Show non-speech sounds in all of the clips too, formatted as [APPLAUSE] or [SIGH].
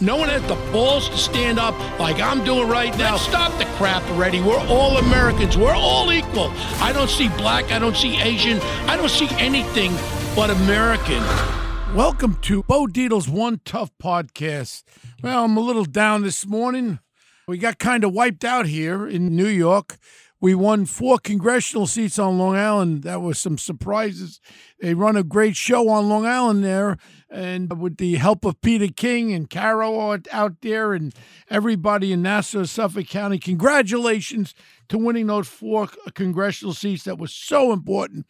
No one has the balls to stand up like I'm doing right now. Stop the crap already. We're all Americans. We're all equal. I don't see black. I don't see Asian. I don't see anything but American. Welcome to Bo Dietl's One Tough podcast. Well, I'm a little down this morning. We got kind of wiped out here in New York. We won four congressional seats on Long Island. That was some surprises. They run a great show on Long Island there, and with the help of Peter King and Caro out there and everybody in Nassau, Suffolk County, congratulations to winning those four congressional seats. That was so important.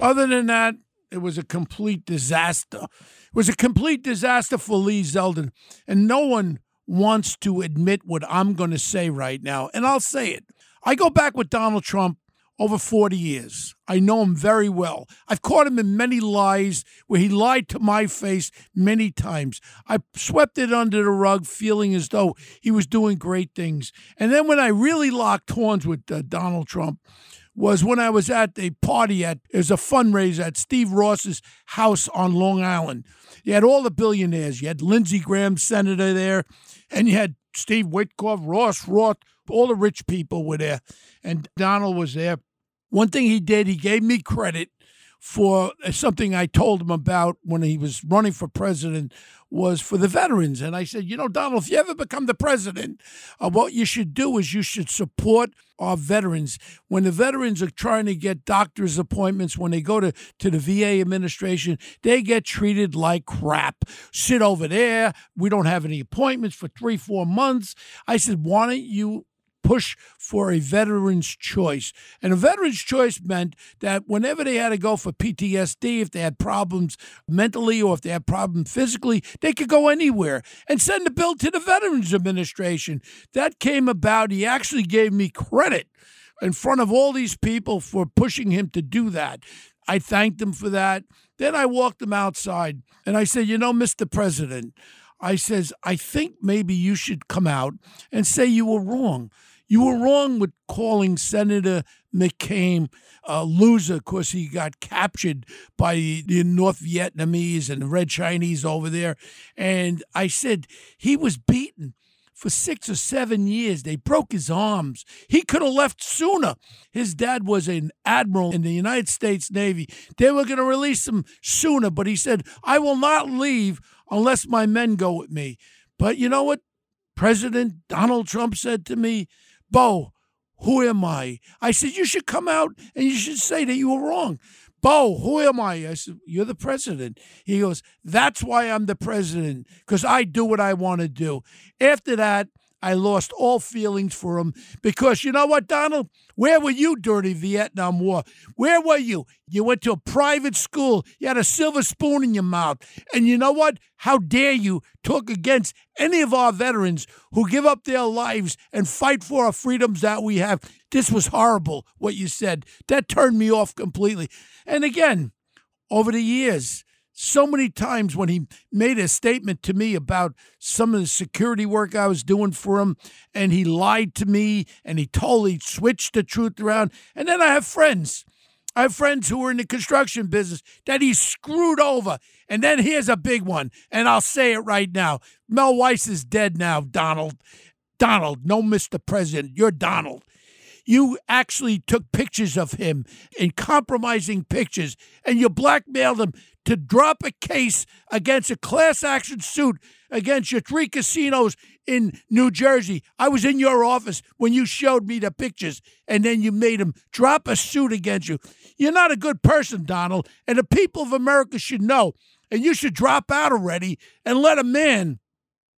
Other than that, it was a complete disaster. It was a complete disaster for Lee Zeldin, and no one wants to admit what I'm going to say right now, and I'll say it. I go back with Donald Trump over 40 years. I know him very well. I've caught him in many lies where he lied to my face many times. I swept it under the rug, feeling as though he was doing great things. And then when I really locked horns with uh, Donald Trump, was when I was at a party at was a fundraiser at Steve Ross's house on Long Island. You had all the billionaires. You had Lindsey Graham, senator there, and you had Steve Witkoff, Ross Roth, all the rich people were there, and Donald was there. One thing he did, he gave me credit for something I told him about when he was running for president was for the veterans. And I said, you know, Donald, if you ever become the president, uh, what you should do is you should support our veterans. When the veterans are trying to get doctor's appointments, when they go to, to the VA administration, they get treated like crap. Sit over there. We don't have any appointments for three, four months. I said, why don't you push for a veteran's choice. And a veteran's choice meant that whenever they had to go for PTSD, if they had problems mentally or if they had problems physically, they could go anywhere and send the bill to the Veterans Administration. That came about. He actually gave me credit in front of all these people for pushing him to do that. I thanked him for that. Then I walked him outside and I said, You know, Mr. President, I says, I think maybe you should come out and say you were wrong. You were wrong with calling Senator McCain a loser because he got captured by the North Vietnamese and the Red Chinese over there. And I said he was beaten for six or seven years. They broke his arms. He could have left sooner. His dad was an admiral in the United States Navy. They were going to release him sooner, but he said, I will not leave unless my men go with me. But you know what? President Donald Trump said to me, Bo, who am I? I said, You should come out and you should say that you were wrong. Bo, who am I? I said, You're the president. He goes, That's why I'm the president, because I do what I want to do. After that, I lost all feelings for him because you know what, Donald? Where were you during the Vietnam War? Where were you? You went to a private school. You had a silver spoon in your mouth. And you know what? How dare you talk against any of our veterans who give up their lives and fight for our freedoms that we have? This was horrible, what you said. That turned me off completely. And again, over the years, so many times when he made a statement to me about some of the security work I was doing for him, and he lied to me and he totally switched the truth around. And then I have friends. I have friends who are in the construction business that he screwed over. And then here's a big one, and I'll say it right now. Mel Weiss is dead now, Donald. Donald, no Mr. President, you're Donald you actually took pictures of him in compromising pictures and you blackmailed him to drop a case against a class action suit against your three casinos in New Jersey. I was in your office when you showed me the pictures, and then you made him drop a suit against you. You're not a good person, Donald, and the people of America should know. And you should drop out already and let a man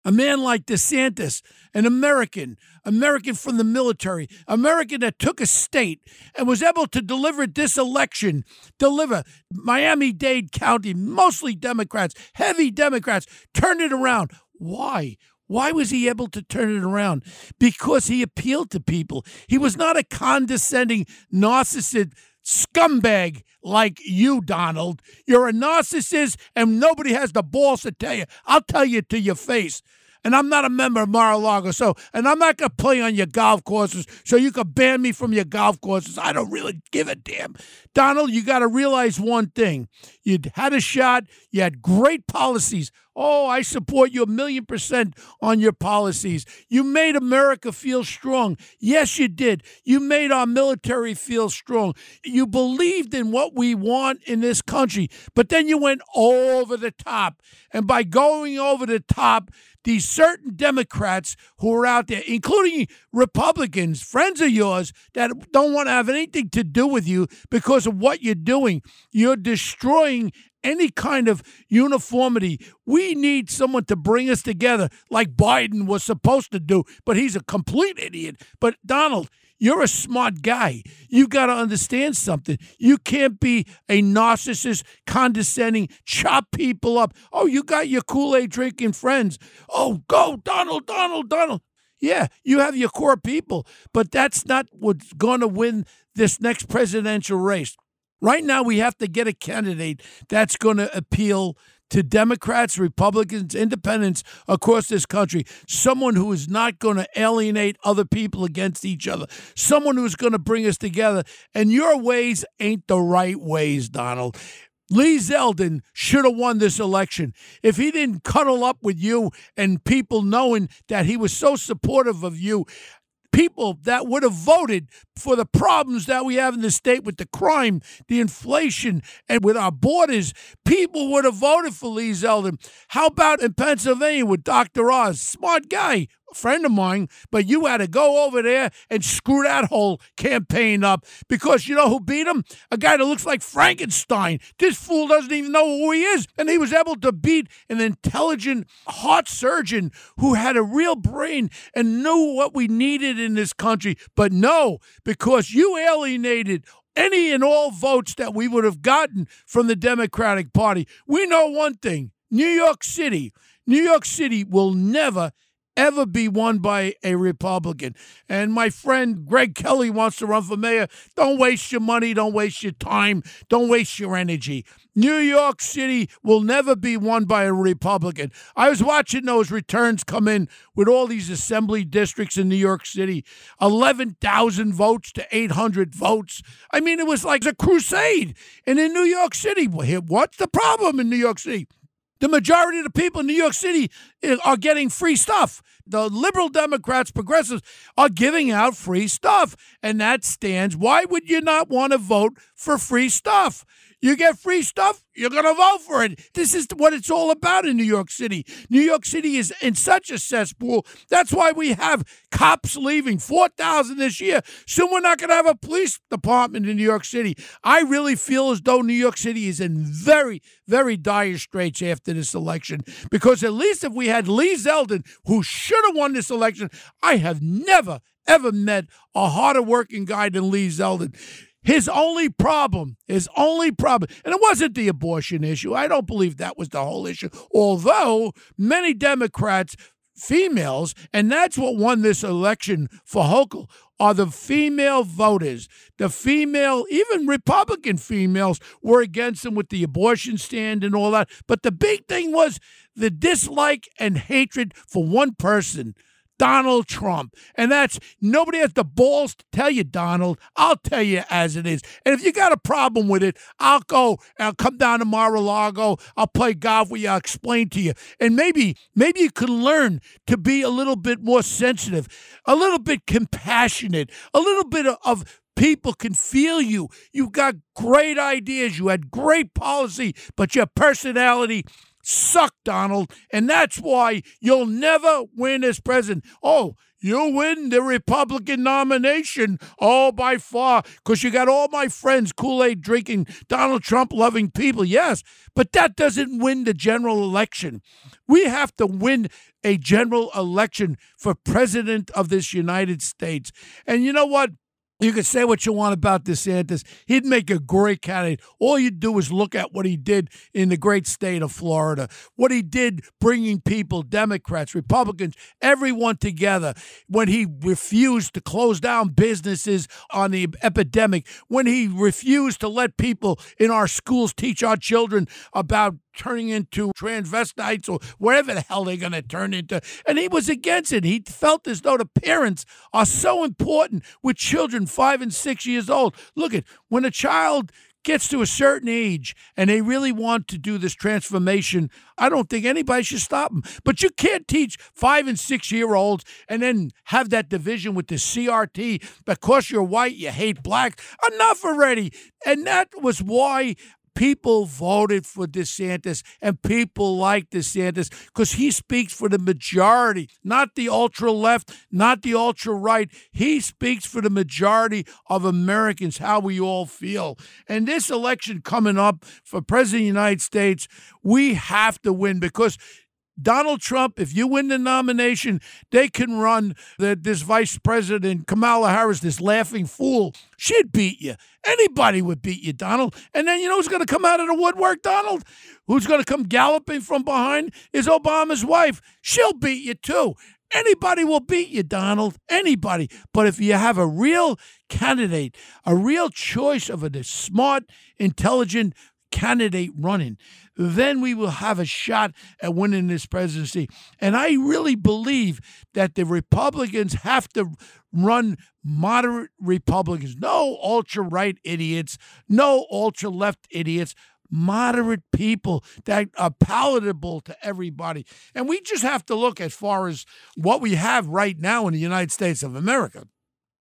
a man like DeSantis, an American, American from the military, American that took a state and was able to deliver this election, deliver Miami Dade County, mostly Democrats, heavy Democrats, turn it around. Why? Why was he able to turn it around? Because he appealed to people. He was not a condescending narcissist scumbag like you, Donald. You're a narcissist, and nobody has the balls to tell you. I'll tell you to your face. And I'm not a member of Mar-a-Lago, so and I'm not gonna play on your golf courses, so you can ban me from your golf courses. I don't really give a damn. Donald, you got to realize one thing: you had a shot, you had great policies Oh, I support you a million percent on your policies. You made America feel strong. Yes, you did. You made our military feel strong. You believed in what we want in this country, but then you went over the top. And by going over the top, these certain Democrats who are out there, including Republicans, friends of yours, that don't want to have anything to do with you because of what you're doing. You're destroying any kind of uniformity. We need someone to bring us together like Biden was supposed to do, but he's a complete idiot. But Donald, you're a smart guy. You got to understand something. You can't be a narcissist, condescending, chop people up. Oh, you got your Kool Aid drinking friends. Oh, go, Donald, Donald, Donald. Yeah, you have your core people, but that's not what's going to win this next presidential race. Right now, we have to get a candidate that's going to appeal to Democrats, Republicans, independents across this country. Someone who is not going to alienate other people against each other. Someone who's going to bring us together. And your ways ain't the right ways, Donald. Lee Zeldin should have won this election. If he didn't cuddle up with you and people knowing that he was so supportive of you, people that would have voted for the problems that we have in the state with the crime, the inflation, and with our borders, people would have voted for Lee Zeldin. How about in Pennsylvania with Dr. Oz? Smart guy, friend of mine, but you had to go over there and screw that whole campaign up because you know who beat him? A guy that looks like Frankenstein. This fool doesn't even know who he is. And he was able to beat an intelligent heart surgeon who had a real brain and knew what we needed in this country. But no, because you alienated any and all votes that we would have gotten from the Democratic Party. We know one thing New York City. New York City will never ever be won by a Republican. And my friend Greg Kelly wants to run for mayor. Don't waste your money, don't waste your time, don't waste your energy. New York City will never be won by a Republican. I was watching those returns come in with all these assembly districts in New York City 11,000 votes to 800 votes. I mean, it was like a crusade. And in New York City, what's the problem in New York City? The majority of the people in New York City eh, are getting free stuff. The liberal Democrats, progressives are giving out free stuff. And that stands. Why would you not want to vote for free stuff? You get free stuff, you're going to vote for it. This is what it's all about in New York City. New York City is in such a cesspool. That's why we have cops leaving 4,000 this year. Soon we're not going to have a police department in New York City. I really feel as though New York City is in very, very dire straits after this election because at least if we had Lee Zeldin, who should have won this election, I have never, ever met a harder working guy than Lee Zeldin. His only problem, his only problem, and it wasn't the abortion issue. I don't believe that was the whole issue. Although many Democrats, females, and that's what won this election for Hochul, are the female voters. The female, even Republican females, were against him with the abortion stand and all that. But the big thing was the dislike and hatred for one person Donald Trump. And that's nobody has the balls to tell you, Donald. I'll tell you as it is. And if you got a problem with it, I'll go. I'll come down to Mar-a-Lago. I'll play golf with you. I'll explain to you. And maybe, maybe you can learn to be a little bit more sensitive, a little bit compassionate, a little bit of, of People can feel you. You've got great ideas. You had great policy, but your personality suck, Donald. And that's why you'll never win as president. Oh, you win the Republican nomination all by far because you got all my friends Kool Aid drinking, Donald Trump loving people. Yes, but that doesn't win the general election. We have to win a general election for president of this United States. And you know what? You can say what you want about DeSantis. He'd make a great candidate. All you do is look at what he did in the great state of Florida, what he did bringing people, Democrats, Republicans, everyone together when he refused to close down businesses on the epidemic, when he refused to let people in our schools teach our children about turning into transvestites or whatever the hell they're going to turn into. And he was against it. He felt as though the parents are so important with children five and six years old. Look at when a child gets to a certain age and they really want to do this transformation, I don't think anybody should stop them. But you can't teach five and six year olds and then have that division with the CRT because you're white, you hate black. Enough already. And that was why people voted for DeSantis and people like DeSantis because he speaks for the majority, not the ultra left, not the ultra right. He speaks for the majority of Americans, how we all feel. And this election coming up for President of the United States, we have to win because Donald Trump, if you win the nomination, they can run the, this vice president, Kamala Harris, this laughing fool. She'd beat you. Anybody would beat you, Donald. And then you know who's going to come out of the woodwork, Donald? Who's going to come galloping from behind is Obama's wife. She'll beat you too. Anybody will beat you, Donald. Anybody. But if you have a real candidate, a real choice of a smart, intelligent candidate running, then we will have a shot at winning this presidency. And I really believe that the Republicans have to run moderate Republicans, no ultra right idiots, no ultra left idiots. Moderate people that are palatable to everybody. And we just have to look as far as what we have right now in the United States of America.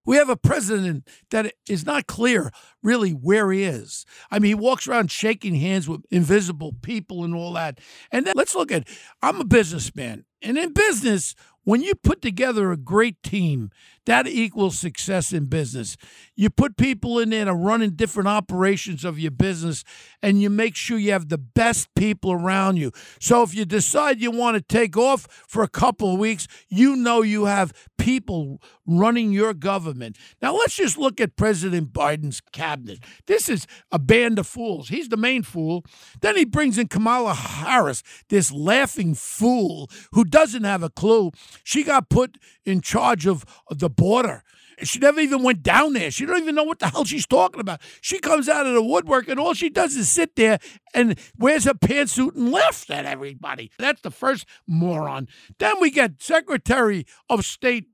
We have a president that is not clear really where he is. I mean, he walks around shaking hands with invisible people and all that. And then let's look at I'm a businessman. And in business, when you put together a great team, that equals success in business. You put people in there to run in different operations of your business, and you make sure you have the best people around you. So if you decide you want to take off for a couple of weeks, you know you have people running your government. Now let's just look at President Biden's cabinet. This is a band of fools. He's the main fool. Then he brings in Kamala Harris, this laughing fool who doesn't have a clue. She got put in charge of the border. She never even went down there. She don't even know what the hell she's talking about. She comes out of the woodwork and all she does is sit there and wears her pantsuit and laughs at everybody. That's the first moron. Then we get Secretary of State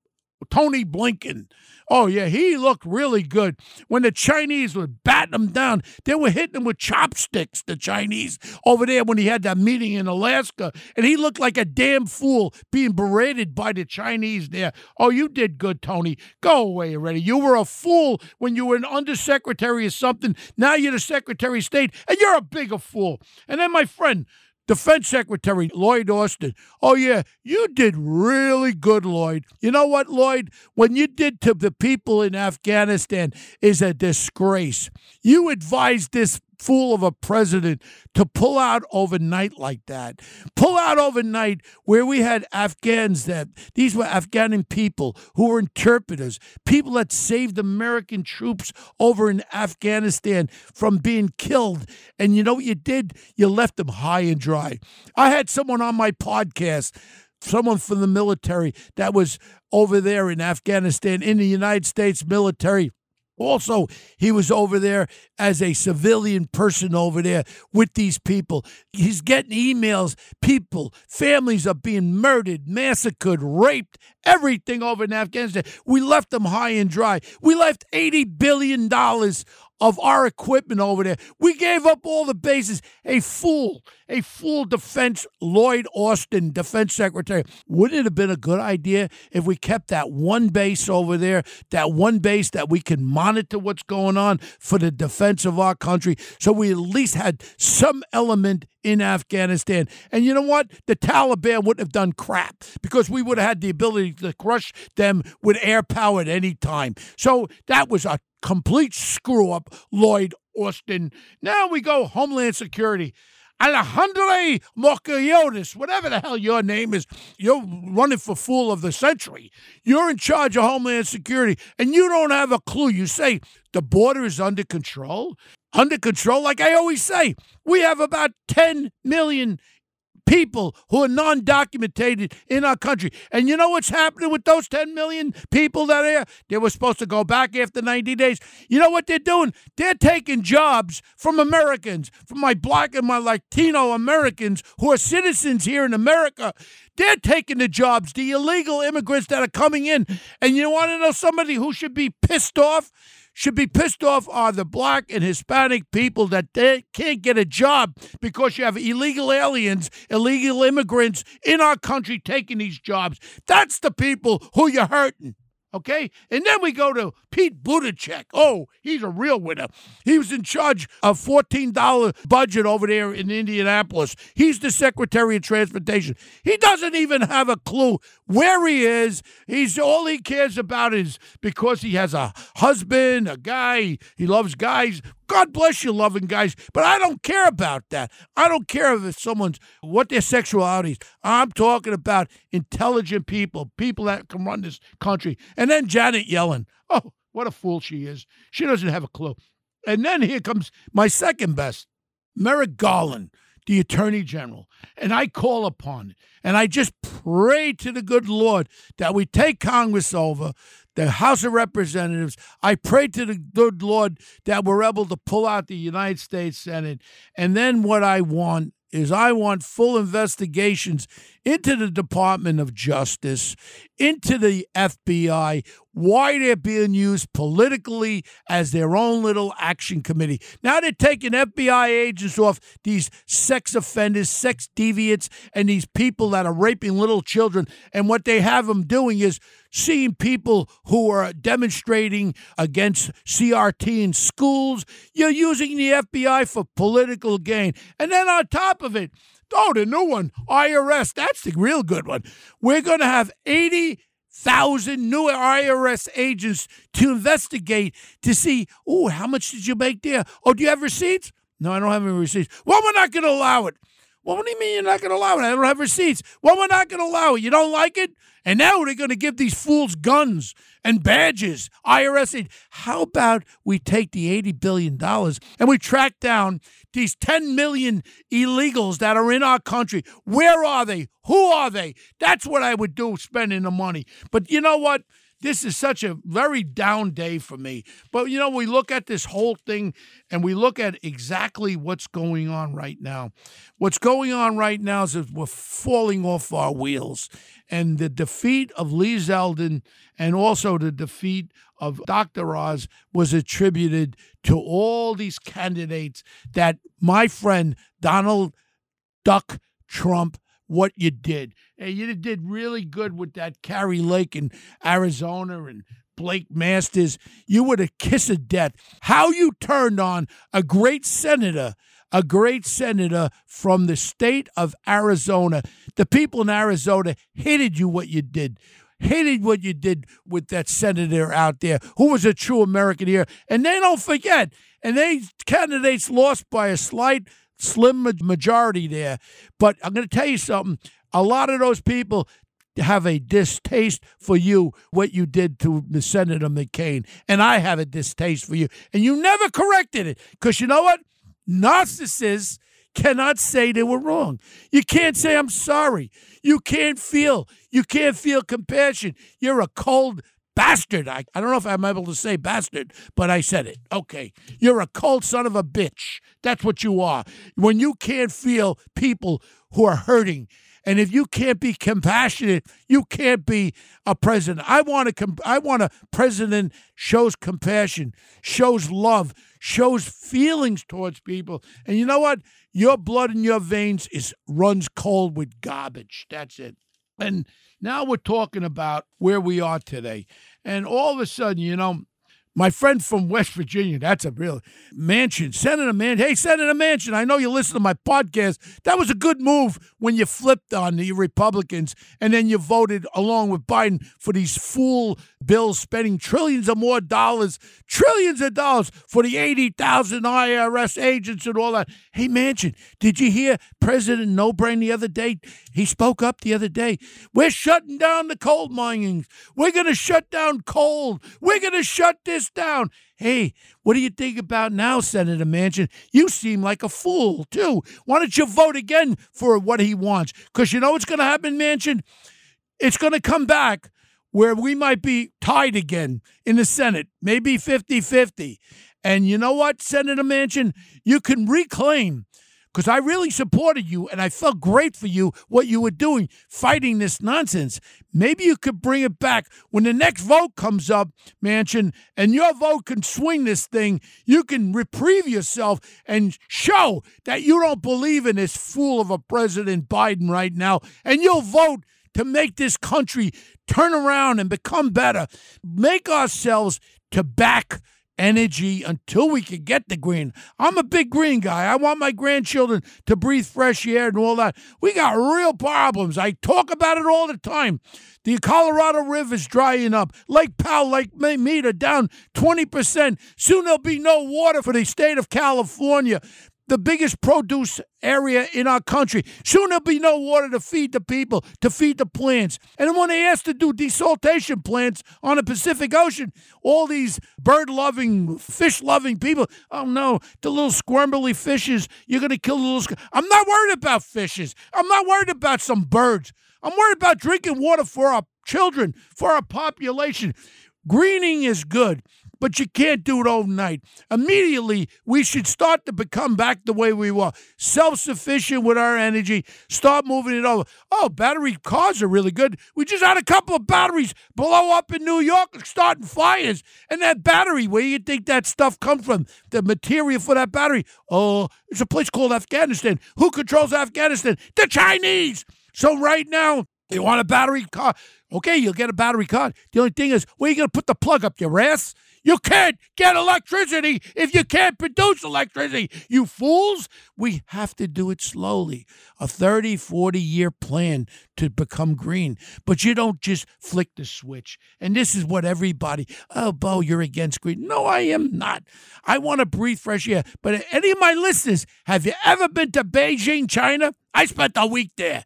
Tony Blinken. Oh, yeah, he looked really good. When the Chinese were batting him down, they were hitting him with chopsticks, the Chinese, over there when he had that meeting in Alaska. And he looked like a damn fool being berated by the Chinese there. Oh, you did good, Tony. Go away already. You were a fool when you were an undersecretary or something. Now you're the Secretary of State, and you're a bigger fool. And then my friend, Defense Secretary Lloyd Austin. Oh, yeah, you did really good, Lloyd. You know what, Lloyd? When you did to the people in Afghanistan is a disgrace. You advised this fool of a president to pull out overnight like that. Pull out overnight where we had Afghans that these were Afghan people who were interpreters, people that saved American troops over in Afghanistan from being killed. And you know what you did? You left them high and dry. I had someone on my podcast someone from the military that was over there in Afghanistan in the United States military also, he was over there as a civilian person over there with these people. He's getting emails. People, families are being murdered, massacred, raped, everything over in Afghanistan. We left them high and dry. We left $80 billion of our equipment over there. We gave up all the bases. A fool, a fool defense, Lloyd Austin, defense secretary. Wouldn't it have been a good idea if we kept that one base over there, that one base that we can monitor what's going on for the defense of our country so we at least had some element in Afghanistan. And you know what? The Taliban wouldn't have done crap because we would have had the ability to crush them with air power at any time. So that was a complete screw up, Lloyd Austin. Now we go Homeland Security. Alejandro Mayorkas, whatever the hell your name is, you're running for fool of the century. You're in charge of Homeland Security, and you don't have a clue. You say the border is under control. Under control, like I always say, we have about 10 million people who are non documented in our country. And you know what's happening with those 10 million people that are? They were supposed to go back after 90 days. You know what they're doing? They're taking jobs from Americans, from my black and my Latino Americans who are citizens here in America. They're taking the jobs, the illegal immigrants that are coming in. And you want to know somebody who should be pissed off? Should be pissed off are the black and Hispanic people that they can't get a job because you have illegal aliens, illegal immigrants in our country taking these jobs. That's the people who you're hurting. Okay. And then we go to Pete Buttigieg. Oh, he's a real winner. He was in charge of $14 budget over there in Indianapolis. He's the Secretary of Transportation. He doesn't even have a clue where he is. He's all he cares about is because he has a husband, a guy, he loves guys. God bless you, loving guys, but I don't care about that. I don't care if it's someone's what their sexuality is. I'm talking about intelligent people, people that can run this country. And then Janet Yellen. Oh, what a fool she is. She doesn't have a clue. And then here comes my second best, Merrick Garland, the Attorney General. And I call upon it. And I just pray to the good Lord that we take Congress over, the House of Representatives. I pray to the good Lord that we're able to pull out the United States Senate. And then what I want is I want full investigations into the Department of Justice, into the FBI, why they're being used politically as their own little action committee. Now they're taking FBI agents off these sex offenders, sex deviants, and these people that are raping little children. And what they have them doing is seeing people who are demonstrating against CRT in schools. You're using the FBI for political gain. And then on top of it, oh, the new one, IRS, that's the real good one. We're going to have 80,000 new IRS agents to investigate to see, oh, how much did you make there? Oh, do you have receipts? No, I don't have any receipts. Well, we're not going to allow it. Well, what do you mean you're not going to allow it? I don't have receipts. Well, we're not going to allow it. You don't like it? And now they're going to give these fools guns and badges. IRS. How about we take the $80 billion and we track down these 10 million illegals that are in our country? Where are they? Who are they? That's what I would do spending the money. But you know what? This is such a very down day for me. But you know, we look at this whole thing and we look at exactly what's going on right now. What's going on right now is that we're falling off our wheels. And the defeat of Lee Zeldin and also the defeat of Dr. Oz was attributed to all these candidates that my friend Donald Duck Trump what you did. You did really good with that Kari Lake in Arizona and Blake Masters. You were the kiss of death. How you turned on a great senator, a great senator from the state of Arizona. The people in Arizona hated you what you did hated what you did with that senator out there who was a true American here. And they don't forget. And they candidates lost by a slight slim majority there. But I'm going to tell you something. A lot of those people have a distaste for you, what you did to the Senator McCain. And I have a distaste for you. And you never corrected it. Because you know what? Narcissists cannot say they were wrong. You can't say, I'm sorry. You can't feel. You can't feel compassion. You're a cold bastard. I, I don't know if I'm able to say bastard, but I said it. Okay. You're a cold son of a bitch. That's what you are. When you can't feel people who are hurting, and if you can't be compassionate, you can't be a president. I want a, I want a president shows compassion, shows love, shows feelings towards people. And you know what? Your blood in your veins is runs cold with garbage. That's it. And now we're talking about where we are today. And all of a sudden, you know, my friend from West Virginia, that's a real mansion. Senator Manchin. Hey, Senator Manchin, I know you listen to my podcast. That was a good move when you flipped on the Republicans and then you voted along with Biden for these fool bills spending trillions of more dollars, trillions of dollars for the 80,000 IRS agents and all that. Hey, Manchin, did you hear President No Brain the other day? He spoke up the other day. We're shutting down the coal mining. We're going to shut down coal. We're going to shut this this down. Hey, what do you think about now, Senator Manchin? You seem like a fool, too. Why don't you vote again for what he wants? Because you know what's going to happen, Manchin? It's going to come back where we might be tied again in the Senate, maybe 50 50. And you know what, Senator Manchin? You can reclaim because I really supported you and I felt great for you what you were doing fighting this nonsense. Maybe you could bring it back when the next vote comes up, Manchin, and your vote can swing this thing. You can reprieve yourself and show that you don't believe in this fool of a President Biden right now, and you'll vote to make this country turn around and become better. Make ourselves to back energy until we can get the green. I'm a big green guy. I want my grandchildren to breathe fresh air and all that. We got real problems. I talk about it all the time. The Colorado River is drying up. Lake Powell, Lake Mead are down 20%. Soon there'll be no water for the state of California the biggest produce area in our country. Soon there'll be no water to feed the people, to feed the plants. And when they ask to do desaltation plants on the Pacific Ocean, all these bird loving, fish loving people, oh no, the little squirmily fishes, you're going to kill the little. I'm not worried about fishes. I'm not worried about some birds. I'm worried about drinking water for our children, for our population. Greening is good but you can't do it overnight. Immediately, we should start to become back the way we were self sufficient with our energy, start moving it over. Oh, battery cars are really good. We just had a couple of batteries blow up in New York, starting fires. And that battery, where do you think that stuff come from? The material for that battery? Oh, it's a place called Afghanistan. Who controls Afghanistan? The Chinese. So right now, you want a battery car? Okay, you'll get a battery car. The only thing is, where are you going to put the plug up your ass? You can't get electricity if you can't produce electricity. You fools. We have to do it slowly. A 30, 40 year plan to become green. But you don't just flick the switch. And this is what everybody, oh, Bo, you're against green. No, I am not. I want to breathe fresh air. But any of my listeners, have you ever been to Beijing, China? I spent a week there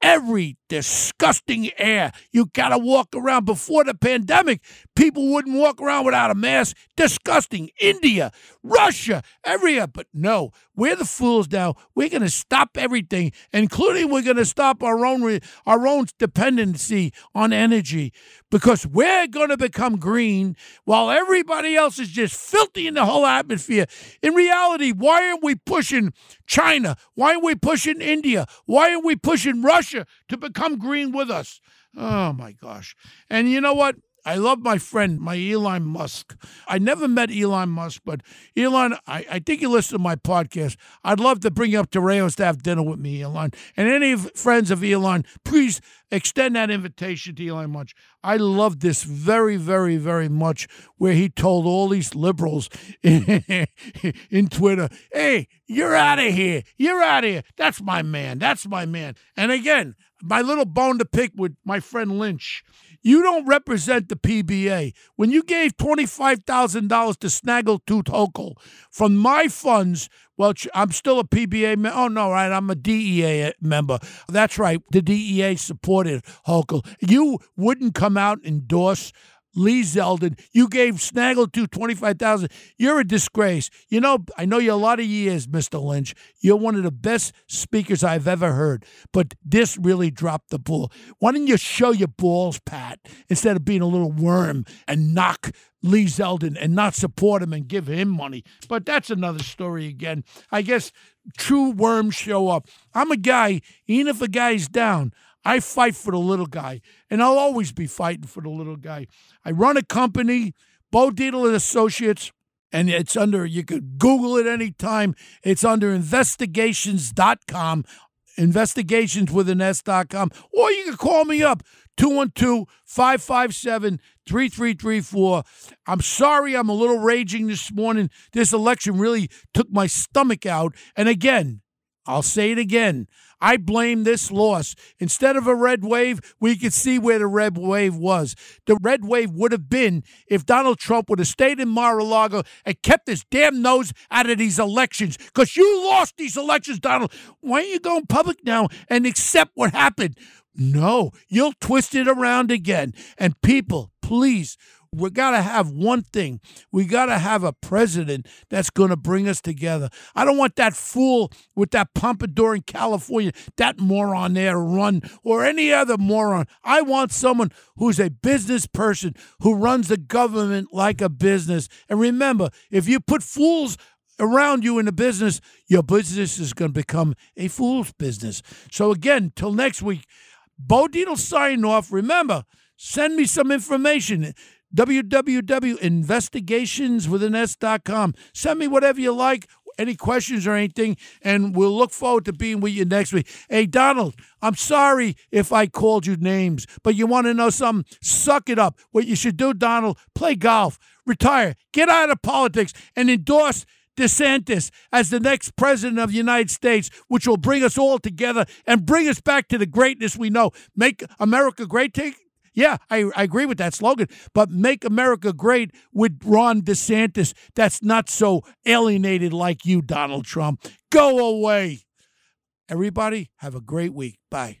every disgusting air. You got to walk around. Before the pandemic, people wouldn't walk around without a mask. Disgusting. India, Russia, everywhere. But no, we're the fools now. We're going to stop everything, including we're going to stop our own our own dependency on energy because we're going to become green while everybody else is just filthy in the whole atmosphere. In reality, why aren't we pushing China? Why aren't we pushing India? Why aren't we pushing Russia to become green with us? Oh my gosh. And you know what? I love my friend, my Elon Musk. I never met Elon Musk, but Elon, I, I think you listen to my podcast. I'd love to bring you up to Rao's to have dinner with me, Elon. And any friends of Elon, please extend that invitation to Elon Musk. I love this very, very, very much, where he told all these liberals in, [LAUGHS] in Twitter, hey, you're out of here. You're out of here. That's my man. That's my man. And again, my little bone to pick with my friend Lynch. You don't represent the PBA. When you gave $25,000 to Snaggletooth Hochul from my funds, well, I'm still a PBA member. Oh, no, right. I'm a DEA member. That's right. The DEA supported Hochul. You wouldn't come out and endorse Lee Zeldin. You gave Snaggletooth 25000 You're a disgrace. You know, I know you a lot of years, Mr. Lynch. You're one of the best speakers I've ever heard, but this really dropped the ball. Why don't you show your balls, Pat, instead of being a little worm and knock Lee Zeldin and not support him and give him money? But that's another story again. I guess true worms show up. I'm a guy, even if a guy's down, I fight for the little guy, and I'll always be fighting for the little guy. I run a company, Bo Dietl and Associates, and it's under, you could Google it anytime. It's under investigations.com, investigations with an S.com, or you can call me up, 212 557 3334. I'm sorry I'm a little raging this morning. This election really took my stomach out. And again, I'll say it again. I blame this loss. Instead of a red wave, we could see where the red wave was. The red wave would have been if Donald Trump would have stayed in Mar a Lago and kept his damn nose out of these elections. Because you lost these elections, Donald. Why are you going public now and accept what happened? No, you'll twist it around again. And people, please, we got to have one thing. We got to have a president that's going to bring us together. I don't want that fool with that pompadour in California, that moron there run, or any other moron. I want someone who's a business person who runs the government like a business. And remember, if you put fools around you in the business, your business is going to become a fool's business. So again, till next week, Bo Dietl signing off. Remember, send me some information www.investigationswithan.s.com. Send me whatever you like, any questions or anything, and we'll look forward to being with you next week. Hey, Donald, I'm sorry if I called you names, but you want to know something? Suck it up. What you should do, Donald, play golf, retire, get out of politics, and endorse DeSantis as the next president of the United States, which will bring us all together and bring us back to the greatness we know. Make America great. Take yeah, I, I agree with that slogan, but make America great with Ron DeSantis. That's not so alienated like you, Donald Trump. Go away. Everybody, have a great week. Bye.